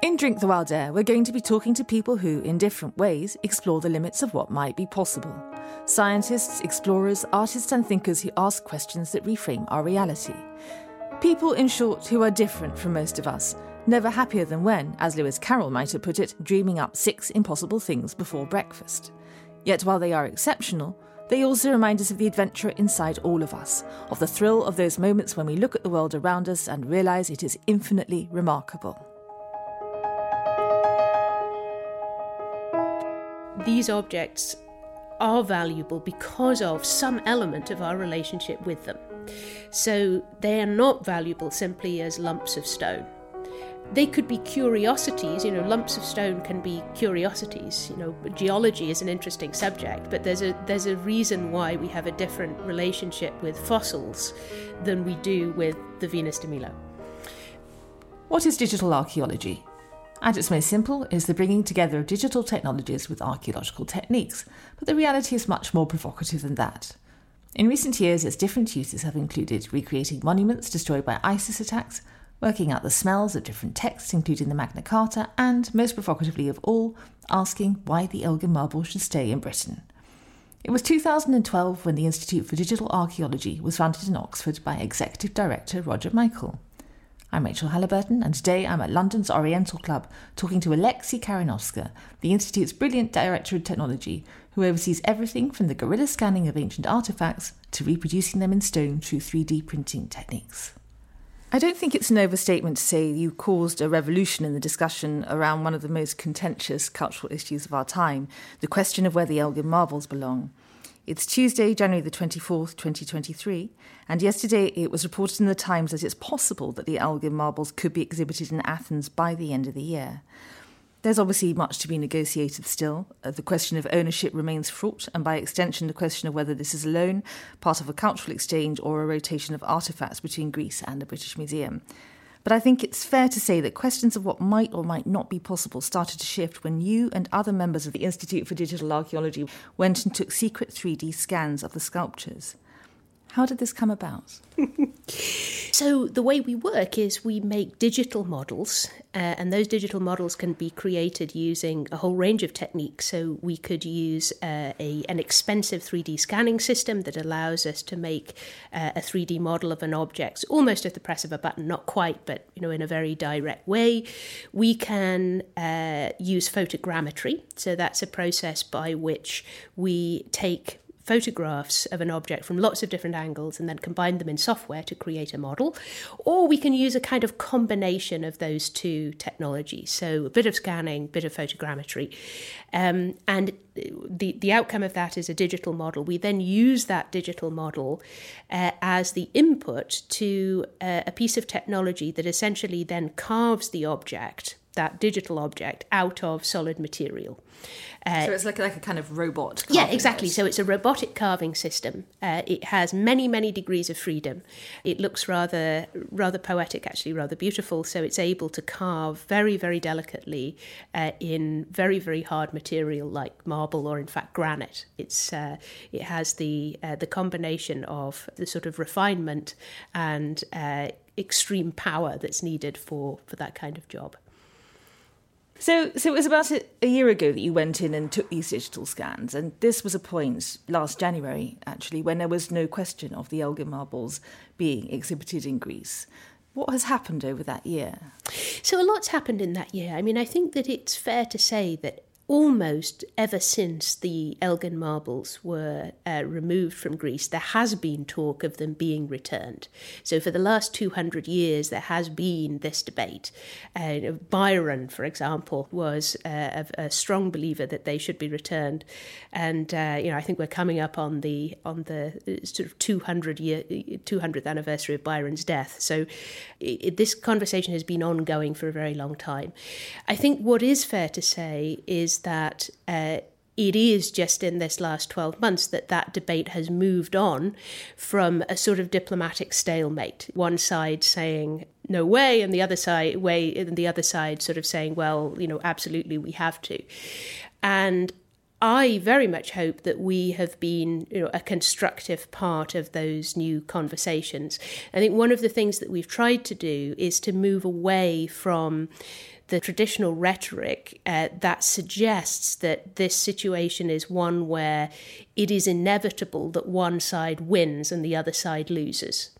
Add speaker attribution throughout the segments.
Speaker 1: In Drink the Wild Air, we're going to be talking to people who, in different ways, explore the limits of what might be possible. Scientists, explorers, artists, and thinkers who ask questions that reframe our reality. People, in short, who are different from most of us, never happier than when, as Lewis Carroll might have put it, dreaming up six impossible things before breakfast. Yet while they are exceptional, they also remind us of the adventure inside all of us, of the thrill of those moments when we look at the world around us and realise it is infinitely remarkable.
Speaker 2: These objects are valuable because of some element of our relationship with them. So they are not valuable simply as lumps of stone. They could be curiosities you know lumps of stone can be curiosities. You know geology is an interesting subject but there's a there's a reason why we have a different relationship with fossils than we do with the venus de milo.
Speaker 1: What is digital archaeology at its most simple is the bringing together of digital technologies with archaeological techniques but the reality is much more provocative than that in recent years, its different uses have included recreating monuments destroyed by ISIS attacks, working out the smells of different texts, including the Magna Carta, and, most provocatively of all, asking why the Elgin marble should stay in Britain. It was 2012 when the Institute for Digital Archaeology was founded in Oxford by Executive Director Roger Michel. I'm Rachel Halliburton, and today I'm at London's Oriental Club talking to Alexy Karenowska, the Institute's brilliant Director of Technology, who oversees everything from the guerrilla scanning of ancient artefacts to reproducing them in stone through 3D printing techniques. I don't think it's an overstatement to say you caused a revolution in the discussion around one of the most contentious cultural issues of our time the question of where the Elgin marbles belong. It's Tuesday, January the 24th, 2023, and yesterday it was reported in the Times that it's possible that the Elgin marbles could be exhibited in Athens by the end of the year. There's obviously much to be negotiated still. Uh, the question of ownership remains fraught, and by extension, the question of whether this is a loan, part of a cultural exchange, or a rotation of artefacts between Greece and the British Museum. But I think it's fair to say that questions of what might or might not be possible started to shift when you and other members of the Institute for Digital Archaeology went and took secret 3D scans of the sculptures. How did this come about?
Speaker 2: so, the way we work is we make digital models, uh, and those digital models can be created using a whole range of techniques. So, we could use uh, a, an expensive 3D scanning system that allows us to make uh, a 3D model of an object almost at the press of a button, not quite, but you know, in a very direct way. We can uh, use photogrammetry, so that's a process by which we take photographs of an object from lots of different angles and then combine them in software to create a model. Or we can use a kind of combination of those two technologies. So a bit of scanning, a bit of photogrammetry. Um, and the, the outcome of that is a digital model. We then use that digital model uh, as the input to uh, a piece of technology that essentially then carves the object that digital object out of solid material.
Speaker 1: Uh, so it's like like a kind of robot.
Speaker 2: Yeah, exactly. So it's a robotic carving system. Uh, it has many many degrees of freedom. It looks rather rather poetic, actually rather beautiful. So it's able to carve very very delicately uh, in very very hard material like marble or in fact granite. It's uh, it has the uh, the combination of the sort of refinement and uh, extreme power that's needed for for that kind of job.
Speaker 1: So, so it was about a, a, year ago that you went in and took these digital scans, and this was a point last January, actually, when there was no question of the Elgin marbles being exhibited in Greece. What has happened over that year?
Speaker 2: So, a lot's happened in that year. I mean, I think that it's fair to say that almost ever since the Elgin marbles were uh, removed from Greece, there has been talk of them being returned. So, for the last 200 years, there has been this debate. Uh, Byron, for example, was uh, a, a, strong believer that they should be returned, and uh, you know I think we're coming up on the on the uh, sort of 200 year 200th anniversary of Byron's death. So, it, this conversation has been ongoing for a very long time. I think what is fair to say is that uh, it is just in this last 12 months that that debate has moved on from a sort of diplomatic stalemate. One side saying, no way, and the other side way and the other side sort of saying, well, you know, absolutely we have to. And I very much hope that we have been you know, a constructive part of those new conversations. I think one of the things that we've tried to do is to move away from the traditional rhetoric uh, that suggests that this situation is one where it is inevitable that one side wins and the other side loses.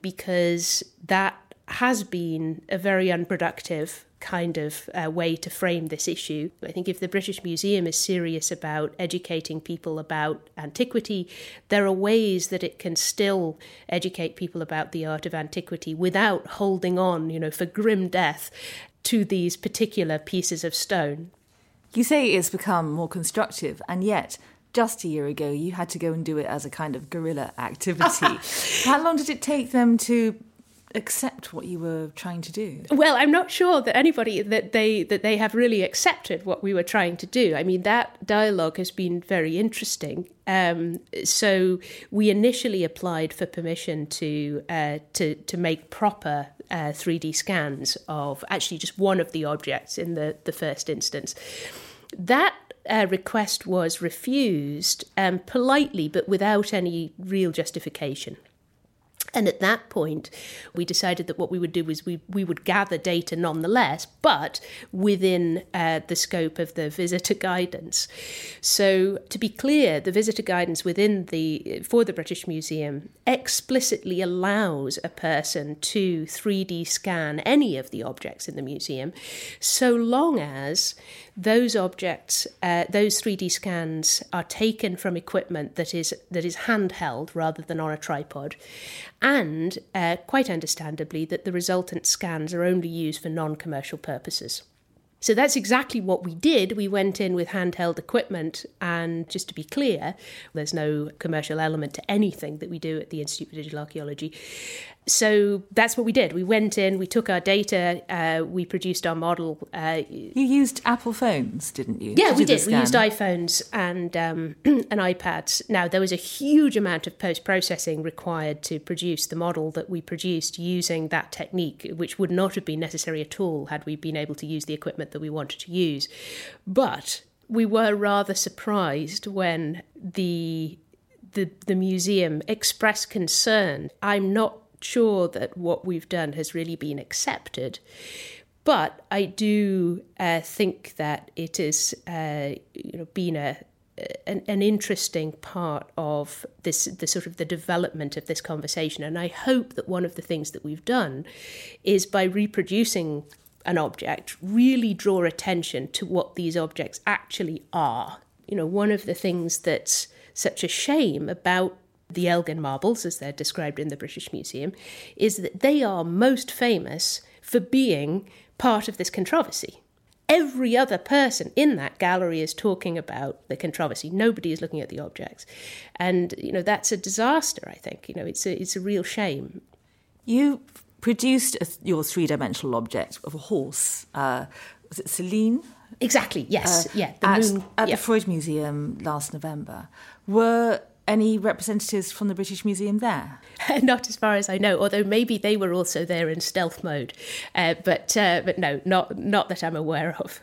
Speaker 2: Because that has been a very unproductive kind of uh, way to frame this issue. I think if the British Museum is serious about educating people about antiquity, there are ways that it can still educate people about the art of antiquity without holding on, you know, for grim death to these particular pieces of stone.
Speaker 1: You say it's become more constructive, and yet just a year ago you had to go and do it as a kind of guerrilla activity. How long did it take them to accept what you were trying to do?
Speaker 2: Well, I'm not sure that anybody that they that they have really accepted what we were trying to do. I mean, that dialogue has been very interesting. Um, so we initially applied for permission to uh, to to make proper uh, 3D scans of actually just one of the objects in the the first instance. That uh, request was refused um, politely, but without any real justification. And at that point, we decided that what we would do was we, we would gather data nonetheless, but within uh, the scope of the visitor guidance. So, to be clear, the visitor guidance within the for the British Museum explicitly allows a person to 3D scan any of the objects in the museum, so long as those objects, uh, those 3D scans, are taken from equipment that is that is handheld rather than on a tripod, and uh, quite understandably that the resultant scans are only used for non-commercial purposes. So that's exactly what we did. We went in with handheld equipment, and just to be clear, there's no commercial element to anything that we do at the Institute for Digital Archaeology so that's what we did. We went in, we took our data, uh, we produced our model. Uh,
Speaker 1: you used Apple phones, didn't you?
Speaker 2: Yeah, we did. We used iPhones and um, and iPads. Now there was a huge amount of post processing required to produce the model that we produced using that technique, which would not have been necessary at all had we been able to use the equipment that we wanted to use. But we were rather surprised when the the, the museum expressed concern. I'm not sure that what we've done has really been accepted. But I do uh, think that it has, uh, you know, been a an, an, interesting part of this, the sort of the development of this conversation. And I hope that one of the things that we've done is by reproducing an object, really draw attention to what these objects actually are. You know, one of the things that's such a shame about the Elgin marbles, as they're described in the British Museum, is that they are most famous for being part of this controversy. Every other person in that gallery is talking about the controversy. Nobody is looking at the objects, and you know that's a disaster. I think you know it's a it's a real shame.
Speaker 1: You produced a, your three dimensional object of a horse. Uh, was it Selene?
Speaker 2: Exactly. Yes. Uh, yeah.
Speaker 1: The at, moon, at yeah. the Freud Museum last November. Were any representatives from the British Museum there?
Speaker 2: not as far as I know, although maybe they were also there in stealth mode. Uh, but uh, but no, not not that I'm aware of.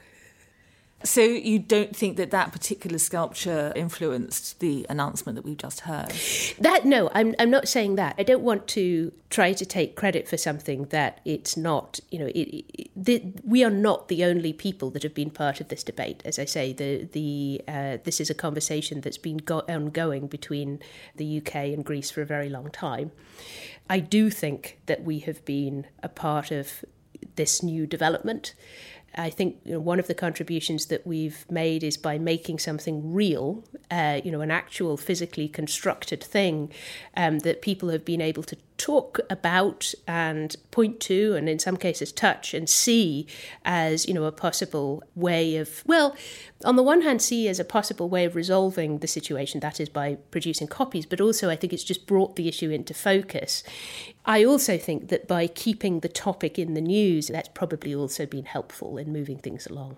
Speaker 1: So you don't think that that particular sculpture influenced the announcement that we've just heard?
Speaker 2: That no, I'm I'm not saying that. I don't want to try to take credit for something that it's not. You know, it, it, the, we are not the only people that have been part of this debate. As I say, the the uh, this is a conversation that's been go- ongoing between the UK and Greece for a very long time. I do think that we have been a part of this new development. I think you know, one of the contributions that we've made is by making something real, uh, you know, an actual physically constructed thing um, that people have been able to talk about and point to and in some cases touch and see as you know a possible way of well on the one hand see as a possible way of resolving the situation that is by producing copies but also i think it's just brought the issue into focus. I also think that by keeping the topic in the news that's probably also been helpful in moving things along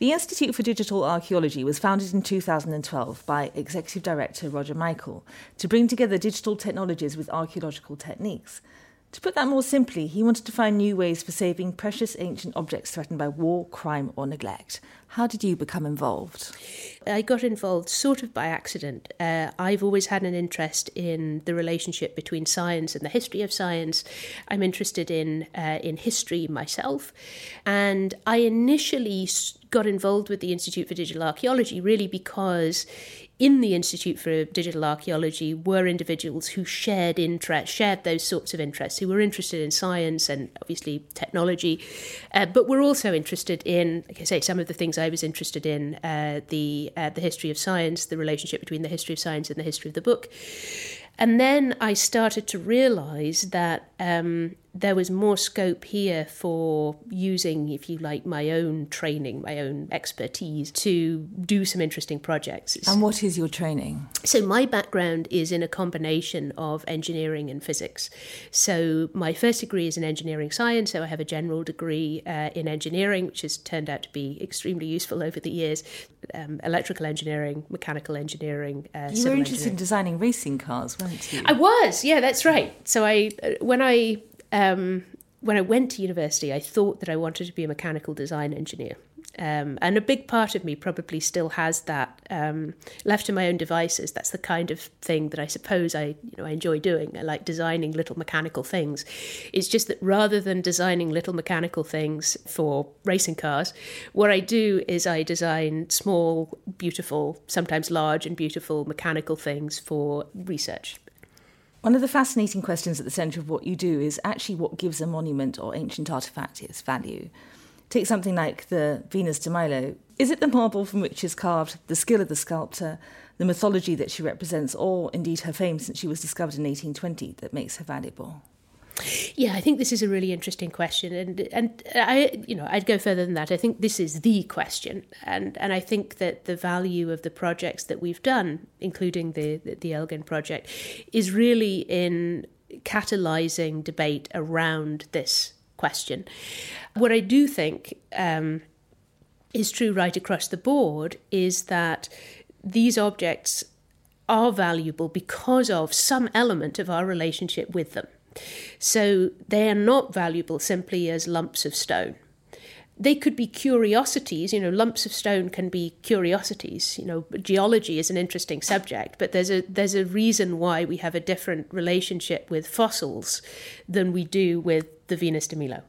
Speaker 1: the Institute for Digital Archaeology was founded in 2012 by Executive Director Roger Michel to bring together digital technologies with archaeological techniques. To put that more simply, he wanted to find new ways for saving precious ancient objects threatened by war, crime, or neglect, How did you become involved?
Speaker 2: I got involved sort of by accident. Uh, I've always had an interest in the relationship between science and the history of science. I'm interested in uh, in history myself, and I initially got involved with the Institute for Digital Archaeology really because in the Institute for Digital Archaeology were individuals who shared interest, shared those sorts of interests, who were interested in science and obviously technology, uh, but were also interested in, like I say, some of the things I was interested in, uh, the uh, the history of science, the relationship between the history of science and the history of the book. And then I started to realize that um, there was more scope here for using, if you like, my own training, my own expertise to do some interesting projects.
Speaker 1: And what is your training?
Speaker 2: So, my background is in a combination of engineering and physics. So, my first degree is in engineering science, so I have a general degree uh, in engineering, which has turned out to be extremely useful over the years. Um, electrical engineering, mechanical engineering.
Speaker 1: Uh, you were interested in designing racing cars, weren't you?
Speaker 2: I was, yeah, that's right. So, I uh, when I um, when I went to university, I thought that I wanted to be a mechanical design engineer. Um, and a big part of me probably still has that um, left to my own devices. That's the kind of thing that I suppose I, you know, I enjoy doing. I like designing little mechanical things. It's just that rather than designing little mechanical things for racing cars, what I do is I design small, beautiful, sometimes large and beautiful mechanical things for research.
Speaker 1: One of the fascinating questions at the centre of what you do is actually what gives a monument or ancient artefact its value. Take something like the Venus de Milo. Is it the marble from which is carved, the skill of the sculptor, the mythology that she represents, or indeed her fame since she was discovered in 1820 that makes her valuable?
Speaker 2: Yeah, I think this is a really interesting question, and and I, you know, I'd go further than that. I think this is the question, and and I think that the value of the projects that we've done, including the the, the Elgin project, is really in catalyzing debate around this question. What I do think um, is true right across the board is that these objects are valuable because of some element of our relationship with them. So they are not valuable simply as lumps of stone. They could be curiosities, you know, lumps of stone can be curiosities. You know, geology is an interesting subject, but there's a there's a reason why we have a different relationship with fossils than we do with the Venus de Milo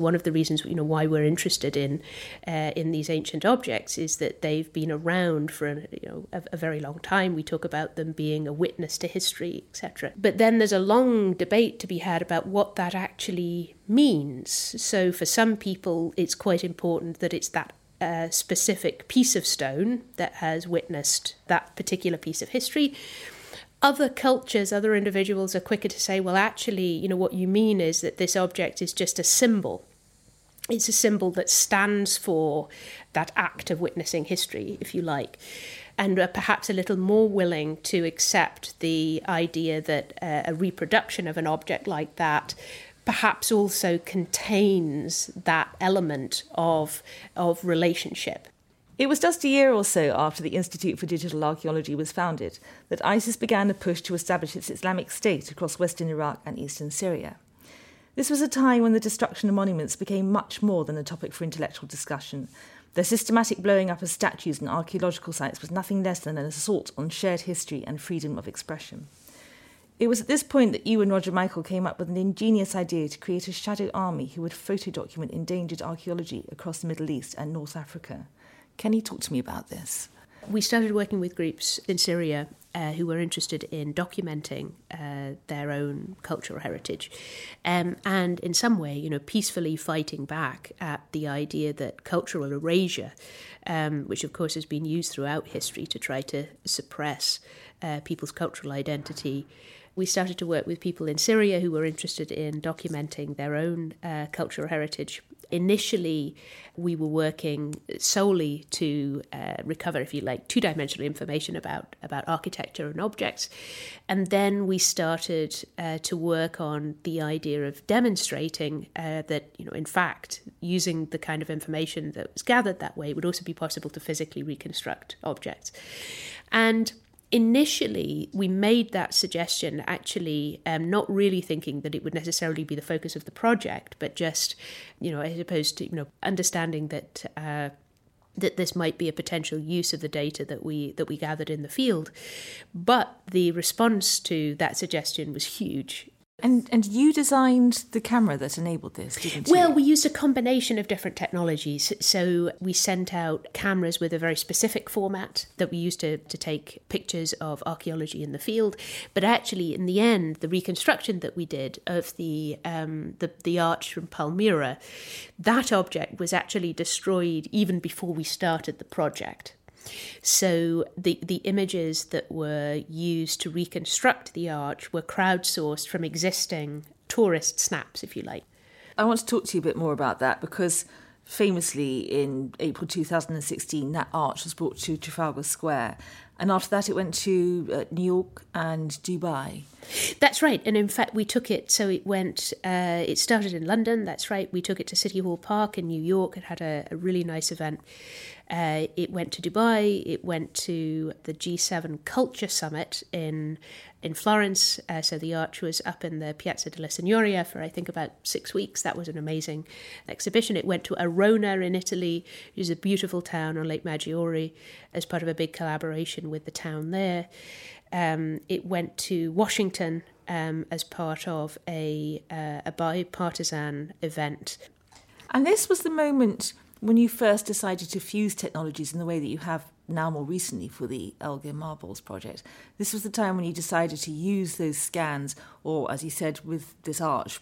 Speaker 2: one of the reasons you know why we're interested in uh, in these ancient objects is that they've been around for a, you know a, a very long time. We talk about them being a witness to history, etc. But then there's a long debate to be had about what that actually means. So for some people, it's quite important that it's that uh, specific piece of stone that has witnessed that particular piece of history other cultures, other individuals are quicker to say, well, actually, you know, what you mean is that this object is just a symbol it's a symbol that stands for that act of witnessing history, if you like, and are perhaps a little more willing to accept the idea that uh, a reproduction of an object like that perhaps also contains that element of, of relationship.
Speaker 1: It was just a year or so after the Institute for Digital Archaeology was founded that ISIS began a push to establish its Islamic State across western Iraq and eastern Syria. This was a time when the destruction of monuments became much more than a topic for intellectual discussion. The systematic blowing up of statues and archaeological sites was nothing less than an assault on shared history and freedom of expression. It was at this point that you and Roger Michel came up with an ingenious idea to create a shadow army who would photo document endangered archaeology across the Middle East and North Africa. Can you talk to me about this?
Speaker 2: We started working with groups in Syria uh, who were interested in documenting uh, their own cultural heritage, um, and in some way, you know, peacefully fighting back at the idea that cultural erasure, um, which of course has been used throughout history to try to suppress uh, people's cultural identity. We started to work with people in Syria who were interested in documenting their own uh, cultural heritage initially we were working solely to uh, recover, if you like, two dimensional information about, about architecture and objects. And then we started uh, to work on the idea of demonstrating uh, that, you know, in fact, using the kind of information that was gathered that way, it would also be possible to physically reconstruct objects. And initially we made that suggestion actually um, not really thinking that it would necessarily be the focus of the project but just you know as opposed to you know understanding that uh, that this might be a potential use of the data that we that we gathered in the field. But the response to that suggestion was huge
Speaker 1: and and you designed the camera that enabled this, didn't
Speaker 2: you? Well, we used a combination of different technologies. So we sent out cameras with a very specific format that we used to, to take pictures of archaeology in the field. But actually, in the end, the reconstruction that we did of the um, the, the arch from Palmyra, that object was actually destroyed even before we started the project. So the, the images that were used to reconstruct the arch were crowdsourced from existing tourist snaps, if you like.
Speaker 1: I want to talk to you a bit more about that because famously in April 2016, that arch was brought to Trafalgar Square. And after that, it went to uh, New York and Dubai.
Speaker 2: That's right. And in fact, we took it, so it went, uh, it started in London, that's right. We took it to City Hall Park in New York. It had a, a really nice event. Uh, it went to Dubai. It went to the G7 Culture Summit in in Florence. Uh, so the arch was up in the Piazza della Signoria for I think about six weeks. That was an amazing exhibition. It went to Arona in Italy, which is a beautiful town on Lake Maggiore, as part of a big collaboration with the town there. Um, it went to Washington um, as part of a uh, a bipartisan event.
Speaker 1: And this was the moment when you first decided to fuse technologies in the way that you have now more recently for the Elgin Marbles project, this was the time when you decided to use those scans, or as you said with this arch,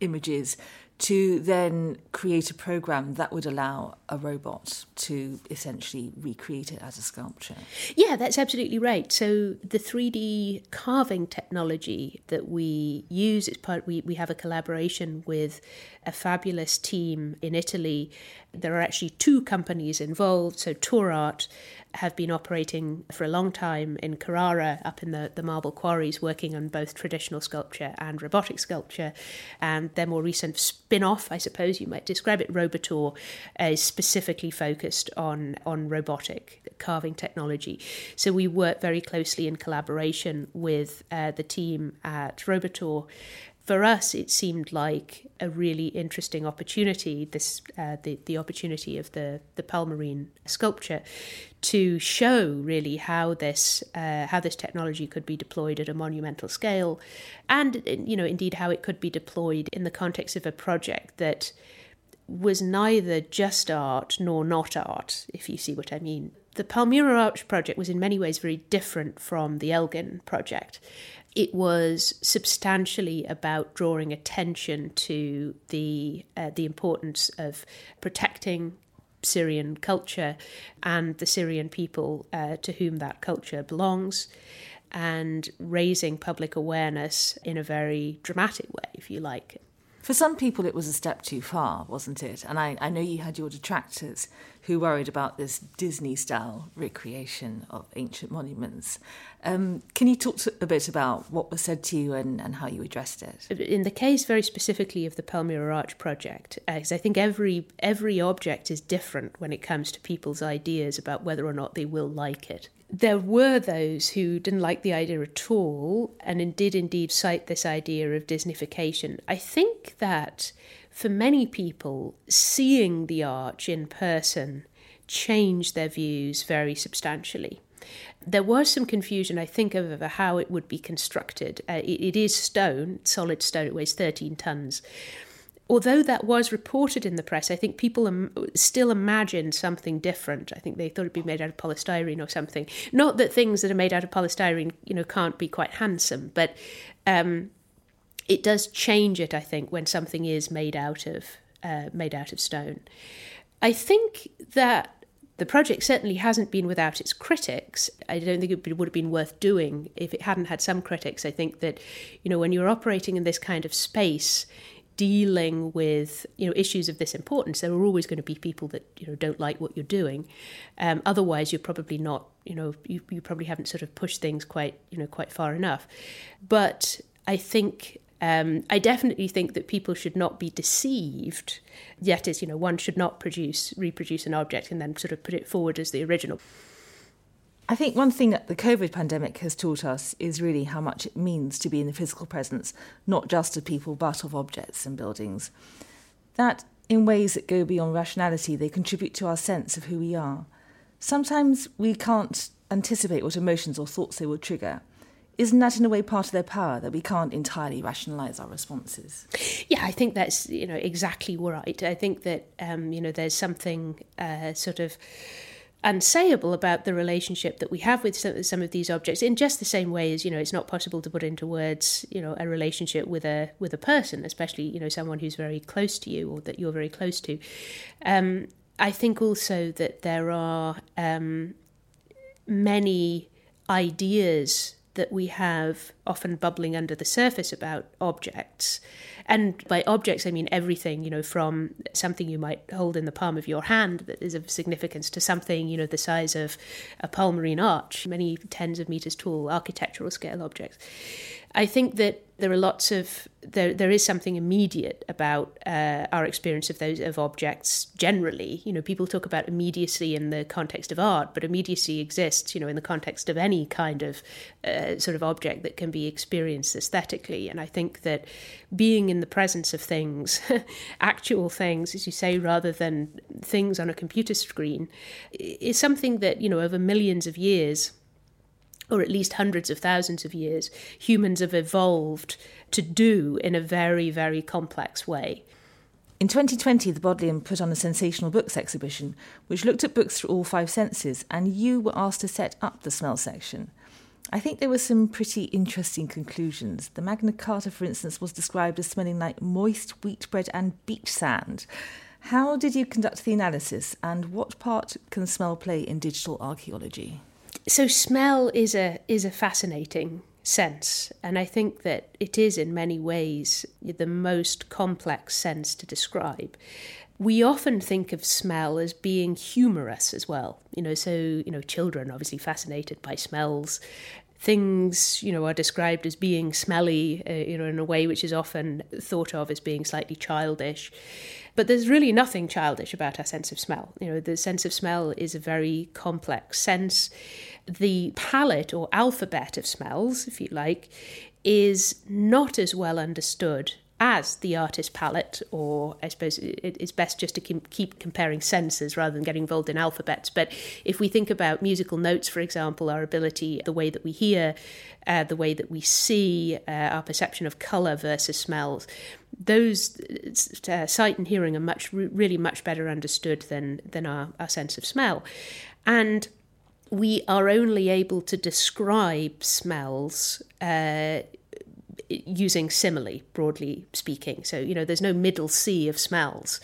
Speaker 1: images to then create a program that would allow a robot to essentially recreate it as a sculpture.
Speaker 2: Yeah, that's absolutely right. So the 3D carving technology that we use is part we, we have a collaboration with a fabulous team in Italy. There are actually two companies involved, so TorArt have been operating for a long time in Carrara, up in the, the marble quarries, working on both traditional sculpture and robotic sculpture. And their more recent spin off, I suppose you might describe it, Robotor, is specifically focused on, on robotic carving technology. So we work very closely in collaboration with uh, the team at Robotor for us, it seemed like a really interesting opportunity. This uh, the the opportunity of the the Palmyrene sculpture to show really how this uh, how this technology could be deployed at a monumental scale, and you know indeed how it could be deployed in the context of a project that was neither just art nor not art, if you see what I mean. The Palmyra Arch project was in many ways very different from the Elgin project. It was substantially about drawing attention to the uh, the importance of protecting Syrian culture and the Syrian people uh, to whom that culture belongs, and raising public awareness in a very dramatic way, if you like,
Speaker 1: for some people, it was a step too far, wasn't it? And I, I know you had your detractors who worried about this Disney style recreation of ancient monuments. Um, can you talk a bit about what was said to you and, and how you addressed it?
Speaker 2: In the case very specifically of the Palmyra Arch project, uh, I think every, every object is different when it comes to people's ideas about whether or not they will like it there were those who didn't like the idea at all and did indeed cite this idea of Disneyfication. I think that for many people, seeing the arch in person changed their views very substantially. There was some confusion, I think, over how it would be constructed. Uh, it, it is stone, solid stone, it weighs 13 tons although that was reported in the press, I think people Im- still imagined something different. I think they thought it'd be made out of polystyrene or something. Not that things that are made out of polystyrene, you know, can't be quite handsome, but um, it does change it. I think when something is made out of uh, made out of stone. I think that the project certainly hasn't been without its critics. I don't think it would have been worth doing if it hadn't had some critics. I think that, you know, when you're operating in this kind of space, dealing with you know issues of this importance, there are always going to be people that you know don't like what you're doing. Um, otherwise, you're probably not you know you, you probably haven't sort of pushed things quite you know quite far enough. But I think um, I definitely think that people should not be deceived. Yet, you know one should not produce reproduce an object and then sort of put it forward as the original.
Speaker 1: I think one thing that the COVID pandemic has taught us is really how much it means to be in the physical presence, not just of people, but of objects and buildings. That
Speaker 3: In ways that go beyond rationality, they contribute to our sense of who we are. Sometimes we can't anticipate what emotions or thoughts they will trigger. Isn't that in a way part of their power that we can't entirely rationalize our responses?
Speaker 2: Yeah, I think that's you know exactly right. I think that um, you know there's something uh, sort of unsayable about the relationship that we have with some, of these objects in just the same way as you know it's not possible to put into words you know a relationship with a with a person especially you know someone who's very close to you or that you're very close to. Um, i think also that there are um, many ideas that we have often bubbling under the surface about objects. And by objects, I mean everything, you know, from something you might hold in the palm of your hand that is of significance to something, you know, the size of a Palmyrene arch, many tens of meters tall, architectural scale objects. I think that there are lots of there there is something immediate about uh, our experience of those of objects generally. You know people talk about immediacy in the context of art but immediacy exists you know in the context of any kind of uh, sort of object that can be experienced aesthetically. And i think that being in the presence of things actual things as you say rather than things on a computer screen is something that you know over millions of years or at least hundreds of thousands of years, humans have evolved to do in a very, very complex way.
Speaker 3: In 2020, the Bodleian put on a sensational books exhibition, which looked at books through all five senses, and you were asked to set up the smell section. I think there were some pretty interesting conclusions. The Magna Carta, for instance, was described as smelling like moist wheat bread and beach sand. How did you conduct the analysis, and what part can smell play in digital archaeology?
Speaker 2: So smell is a is a fascinating sense and i think that it is in many ways the most complex sense to describe. We often think of smell as being humorous as well. You know so you know children obviously fascinated by smells. Things you know are described as being smelly uh, you know in a way which is often thought of as being slightly childish. But there's really nothing childish about our sense of smell. You know the sense of smell is a very complex sense the palette or alphabet of smells, if you like, is not as well understood as the artist palette, or I suppose it's best just to keep comparing senses rather than getting involved in alphabets. But if we think about musical notes, for example, our ability, the way that we hear, uh, the way that we see, uh, our perception of colour versus smells, those uh, sight and hearing are much, really much better understood than than our, our sense of smell, and we are only able to describe smells uh, using simile, broadly speaking. So, you know, there's no middle C of smells.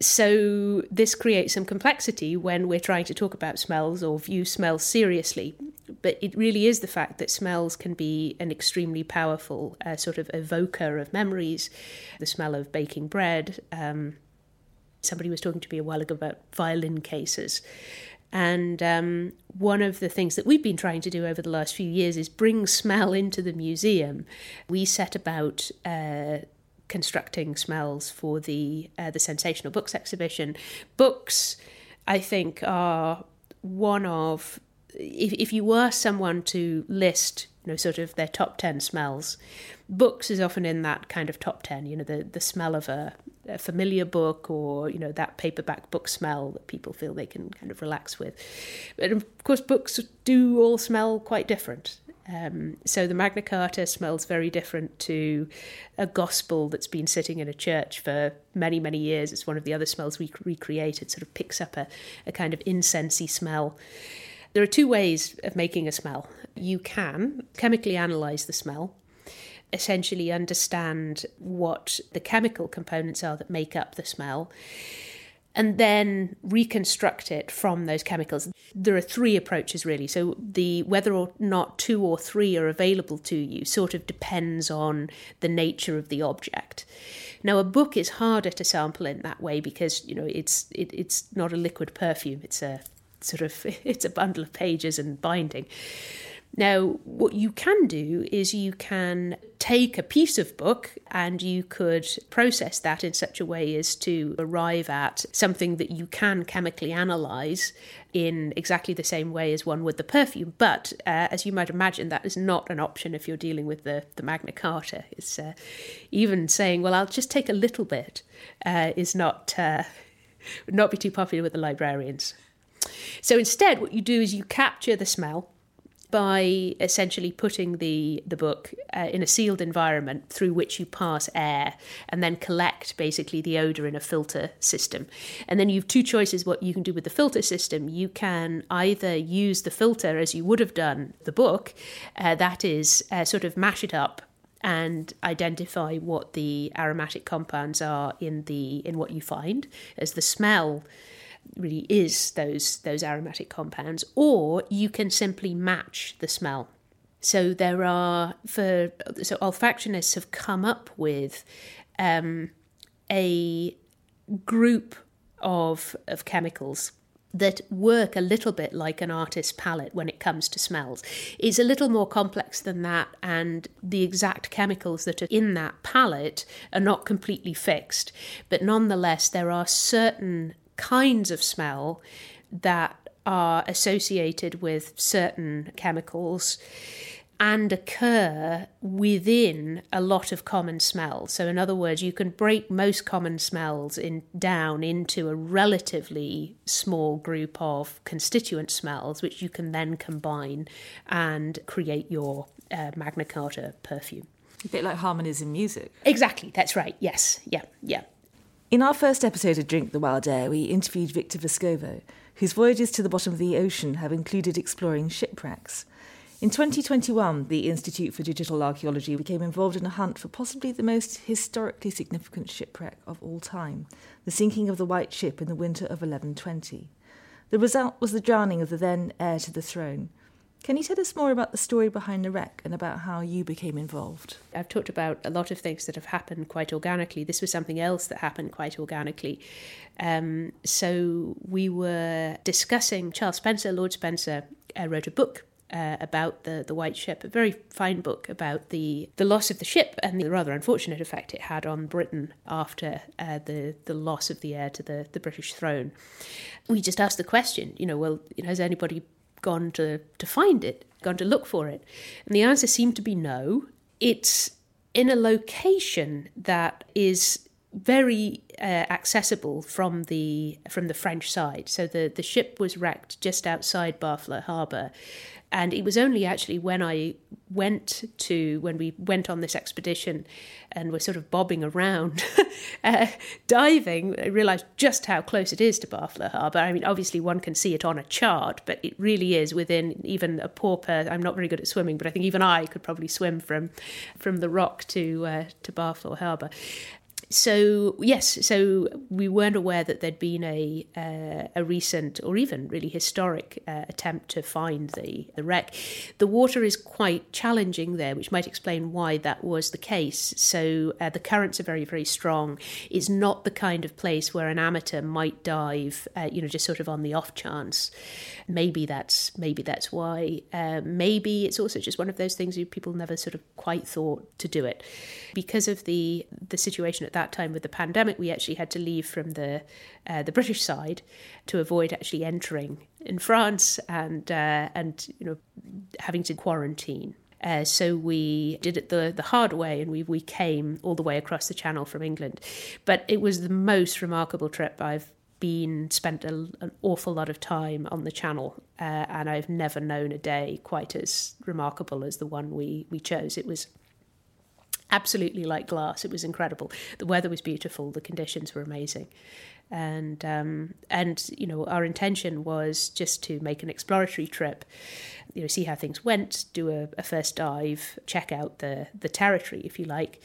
Speaker 2: So, this creates some complexity when we're trying to talk about smells or view smells seriously. But it really is the fact that smells can be an extremely powerful uh, sort of evoker of memories. The smell of baking bread. Um, somebody was talking to me a while ago about violin cases. And um, one of the things that we've been trying to do over the last few years is bring smell into the museum. We set about uh, constructing smells for the uh, the sensational books exhibition. Books, I think, are one of if if you were someone to list, you know, sort of their top ten smells, books is often in that kind of top 10 you know the, the smell of a, a, familiar book or you know that paperback book smell that people feel they can kind of relax with but of course books do all smell quite different um, so the Magna Carta smells very different to a gospel that's been sitting in a church for many, many years. It's one of the other smells we recreate. It sort of picks up a, a kind of incensey smell. There are two ways of making a smell. You can chemically analyze the smell essentially understand what the chemical components are that make up the smell and then reconstruct it from those chemicals. There are three approaches really. So the whether or not two or three are available to you sort of depends on the nature of the object. Now a book is harder to sample in that way because you know it's it, it's not a liquid perfume. It's a sort of it's a bundle of pages and binding. Now, what you can do is you can take a piece of book and you could process that in such a way as to arrive at something that you can chemically analyze in exactly the same way as one would the perfume. But uh, as you might imagine, that is not an option if you're dealing with the, the Magna Carta. It's uh, even saying, well, I'll just take a little bit uh, is not uh, would not be too popular with the librarians. So instead, what you do is you capture the smell by essentially putting the the book uh, in a sealed environment through which you pass air and then collect basically the odor in a filter system. And then you have two choices what you can do with the filter system. You can either use the filter as you would have done the book uh, that is uh, sort of mash it up and identify what the aromatic compounds are in the in what you find as the smell really is those those aromatic compounds, or you can simply match the smell. So there are for so olfactionists have come up with um, a group of of chemicals that work a little bit like an artist's palette when it comes to smells. It's a little more complex than that, and the exact chemicals that are in that palette are not completely fixed. But nonetheless, there are certain kinds of smell that are associated with certain chemicals and occur within a lot of common smells. So, in other words, you can break most common smells in, down into a relatively small group of constituent smells, which you can then combine and create your uh, Magna Carta perfume.
Speaker 3: A bit like harmonies in music.
Speaker 2: Exactly, that's right. Yes, yeah, yeah.
Speaker 3: In our first episode of Drink the Wild Air, we interviewed Victor Vescovo, whose voyages to the bottom of the ocean have included exploring shipwrecks. In 2021, the Institute for Digital Archaeology became involved in a hunt for possibly the most historically significant shipwreck of all time the sinking of the White Ship in the winter of 1120. The result was the drowning of the then heir to the throne, can you tell us more about the story behind the wreck and about how you became involved?
Speaker 2: I've talked about a lot of things that have happened quite organically. This was something else that happened quite organically. Um, so we were discussing, Charles Spencer, Lord Spencer, uh, wrote a book uh, about the, the White Ship, a very fine book about the, the loss of the ship and the rather unfortunate effect it had on Britain after uh, the, the loss of the heir to the, the British throne. We just asked the question, you know, well, you know, has anybody gone to, to find it, gone to look for it? And the answer seemed to be no. It's in a location that is very uh, accessible from the from the French side. So the the ship was wrecked just outside Barfleur Harbour, and it was only actually when I went to, when we went on this expedition and were sort of bobbing around, uh, diving, I realised just how close it is to Barfleur Harbour. I mean, obviously one can see it on a chart, but it really is within even a person. I'm not very good at swimming, but I think even I could probably swim from from the rock to uh, to Barfleur Harbour so yes, so we weren't aware that there'd been a uh, a recent or even really historic uh, attempt to find the the wreck. The water is quite challenging there, which might explain why that was the case. So uh, the currents are very very strong. It's not the kind of place where an amateur might dive, uh, you know, just sort of on the off chance. Maybe that's maybe that's why. Uh, maybe it's also just one of those things people never sort of quite thought to do it because of the the situation at that time with the pandemic, we actually had to leave from the uh, the British side to avoid actually entering in France and uh, and you know having to quarantine. Uh, so we did it the, the hard way and we, we came all the way across the channel from England. But it was the most remarkable trip I've been, spent a, an awful lot of time on the channel. Uh, and I've never known a day quite as remarkable as the one we, we chose. It was absolutely like glass. It was incredible. The weather was beautiful. The conditions were amazing, and um, and you know our intention was just to make an exploratory trip, you know, see how things went, do a, a first dive, check out the the territory if you like.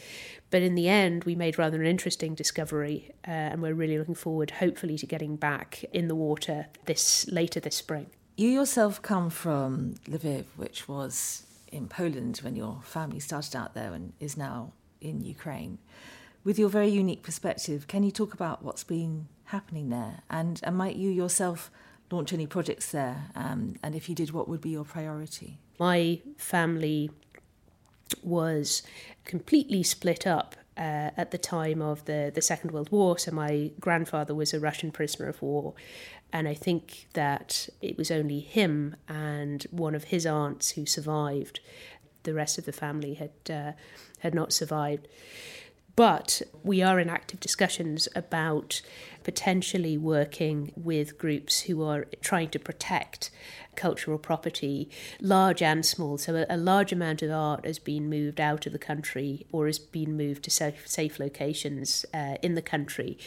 Speaker 2: But in the end, we made rather an interesting discovery, uh, and we're really looking forward, hopefully, to getting back in the water this later this spring.
Speaker 3: You yourself come from Lviv, which was in Poland when your family started out there and is now in Ukraine. With your very unique perspective, can you talk about what's been happening there? And, and might you yourself launch any projects there? Um, and if you did, what would be your priority?
Speaker 2: My family was completely split up uh, at the time of the, the Second World War. So my grandfather was a Russian prisoner of war. And I think that it was only him and one of his aunts who survived. The rest of the family had uh, had not survived. But we are in active discussions about potentially working with groups who are trying to protect cultural property, large and small. So a, a, large amount of art has been moved out of the country or has been moved to safe, safe locations uh, in the country.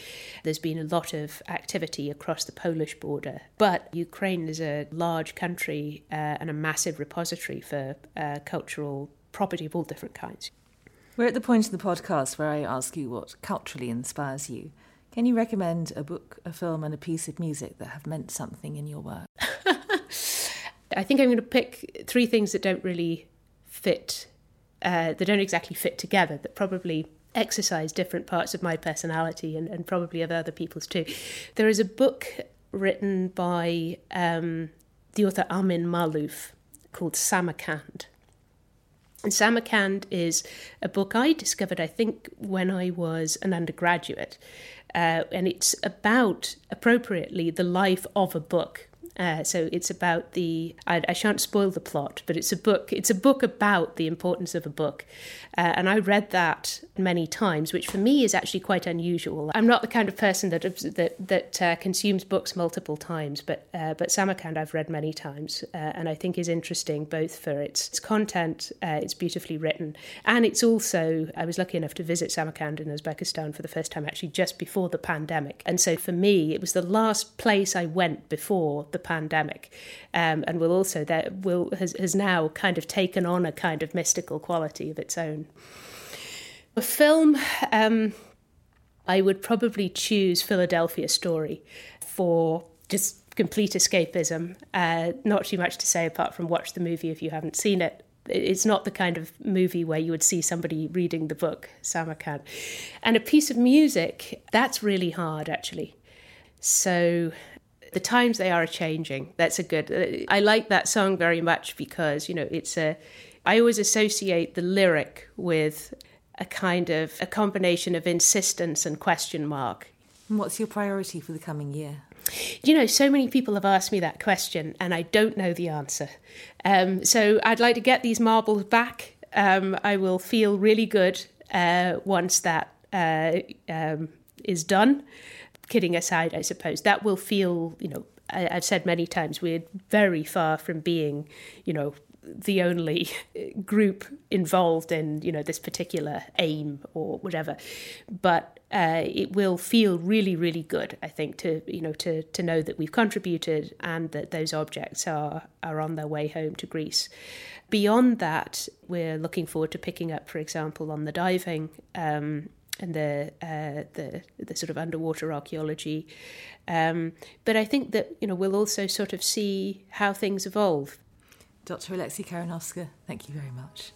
Speaker 2: There's been a lot of activity across the Polish border, but Ukraine is a large country uh, and a massive repository for uh, cultural property of all different kinds.
Speaker 3: We're at the point in the podcast where I ask you what culturally inspires you. Can you recommend a book, a film, and a piece of music that have meant something in your work?
Speaker 2: I think I'm going to pick three things that don't really fit, uh, that don't exactly fit together, that probably exercise different parts of my personality and, and probably of other people's too. There is a book written by um, the author Amin Maalouf called Samarkand. And Samarkand is a book I discovered, I think, when I was an undergraduate. Uh, and it's about, appropriately, the life of a book uh, so it's about the I, I, shan't spoil the plot, but it's a book. It's a book about the importance of a book, uh, and I read that many times, which for me is actually quite unusual. I'm not the kind of person that that that uh, consumes books multiple times, but uh, but Samarkand I've read many times, uh, and I think is interesting both for its, its content, uh, it's beautifully written, and it's also I was lucky enough to visit Samarkand in Uzbekistan for the first time actually just before the pandemic, and so for me it was the last place I went before the pandemic, um, and will also that will has, has now kind of taken on a kind of mystical quality of its own. A film, um, I would probably choose Philadelphia Story for just complete escapism. Uh, not too much to say apart from watch the movie if you haven't seen it. It's not the kind of movie where you would see somebody reading the book, Samarkand. And a piece of music, that's really hard actually. So the times they are changing. That's a good. I like that song very much because you know it's a. I always associate the lyric with a kind of a combination of insistence and question mark.
Speaker 3: And what's your priority for the coming year?
Speaker 2: You know, so many people have asked me that question, and I don't know the answer. Um, so I'd like to get these marbles back. Um, I will feel really good uh, once that uh, um, is done kidding aside, I suppose, that will feel, you know, I, I've said many times, we're very far from being, you know, the only group involved in you know this particular aim or whatever. But uh, it will feel really really good i think to you know to to know that we've contributed and that those objects are are on their way home to greece. Beyond that we're looking forward to picking up for example on the diving um, and the uh, the the sort of underwater archaeology. Um, but I think that you know we'll also sort of see how things evolve.
Speaker 3: Dr. Alexy Karenowska, thank you very much.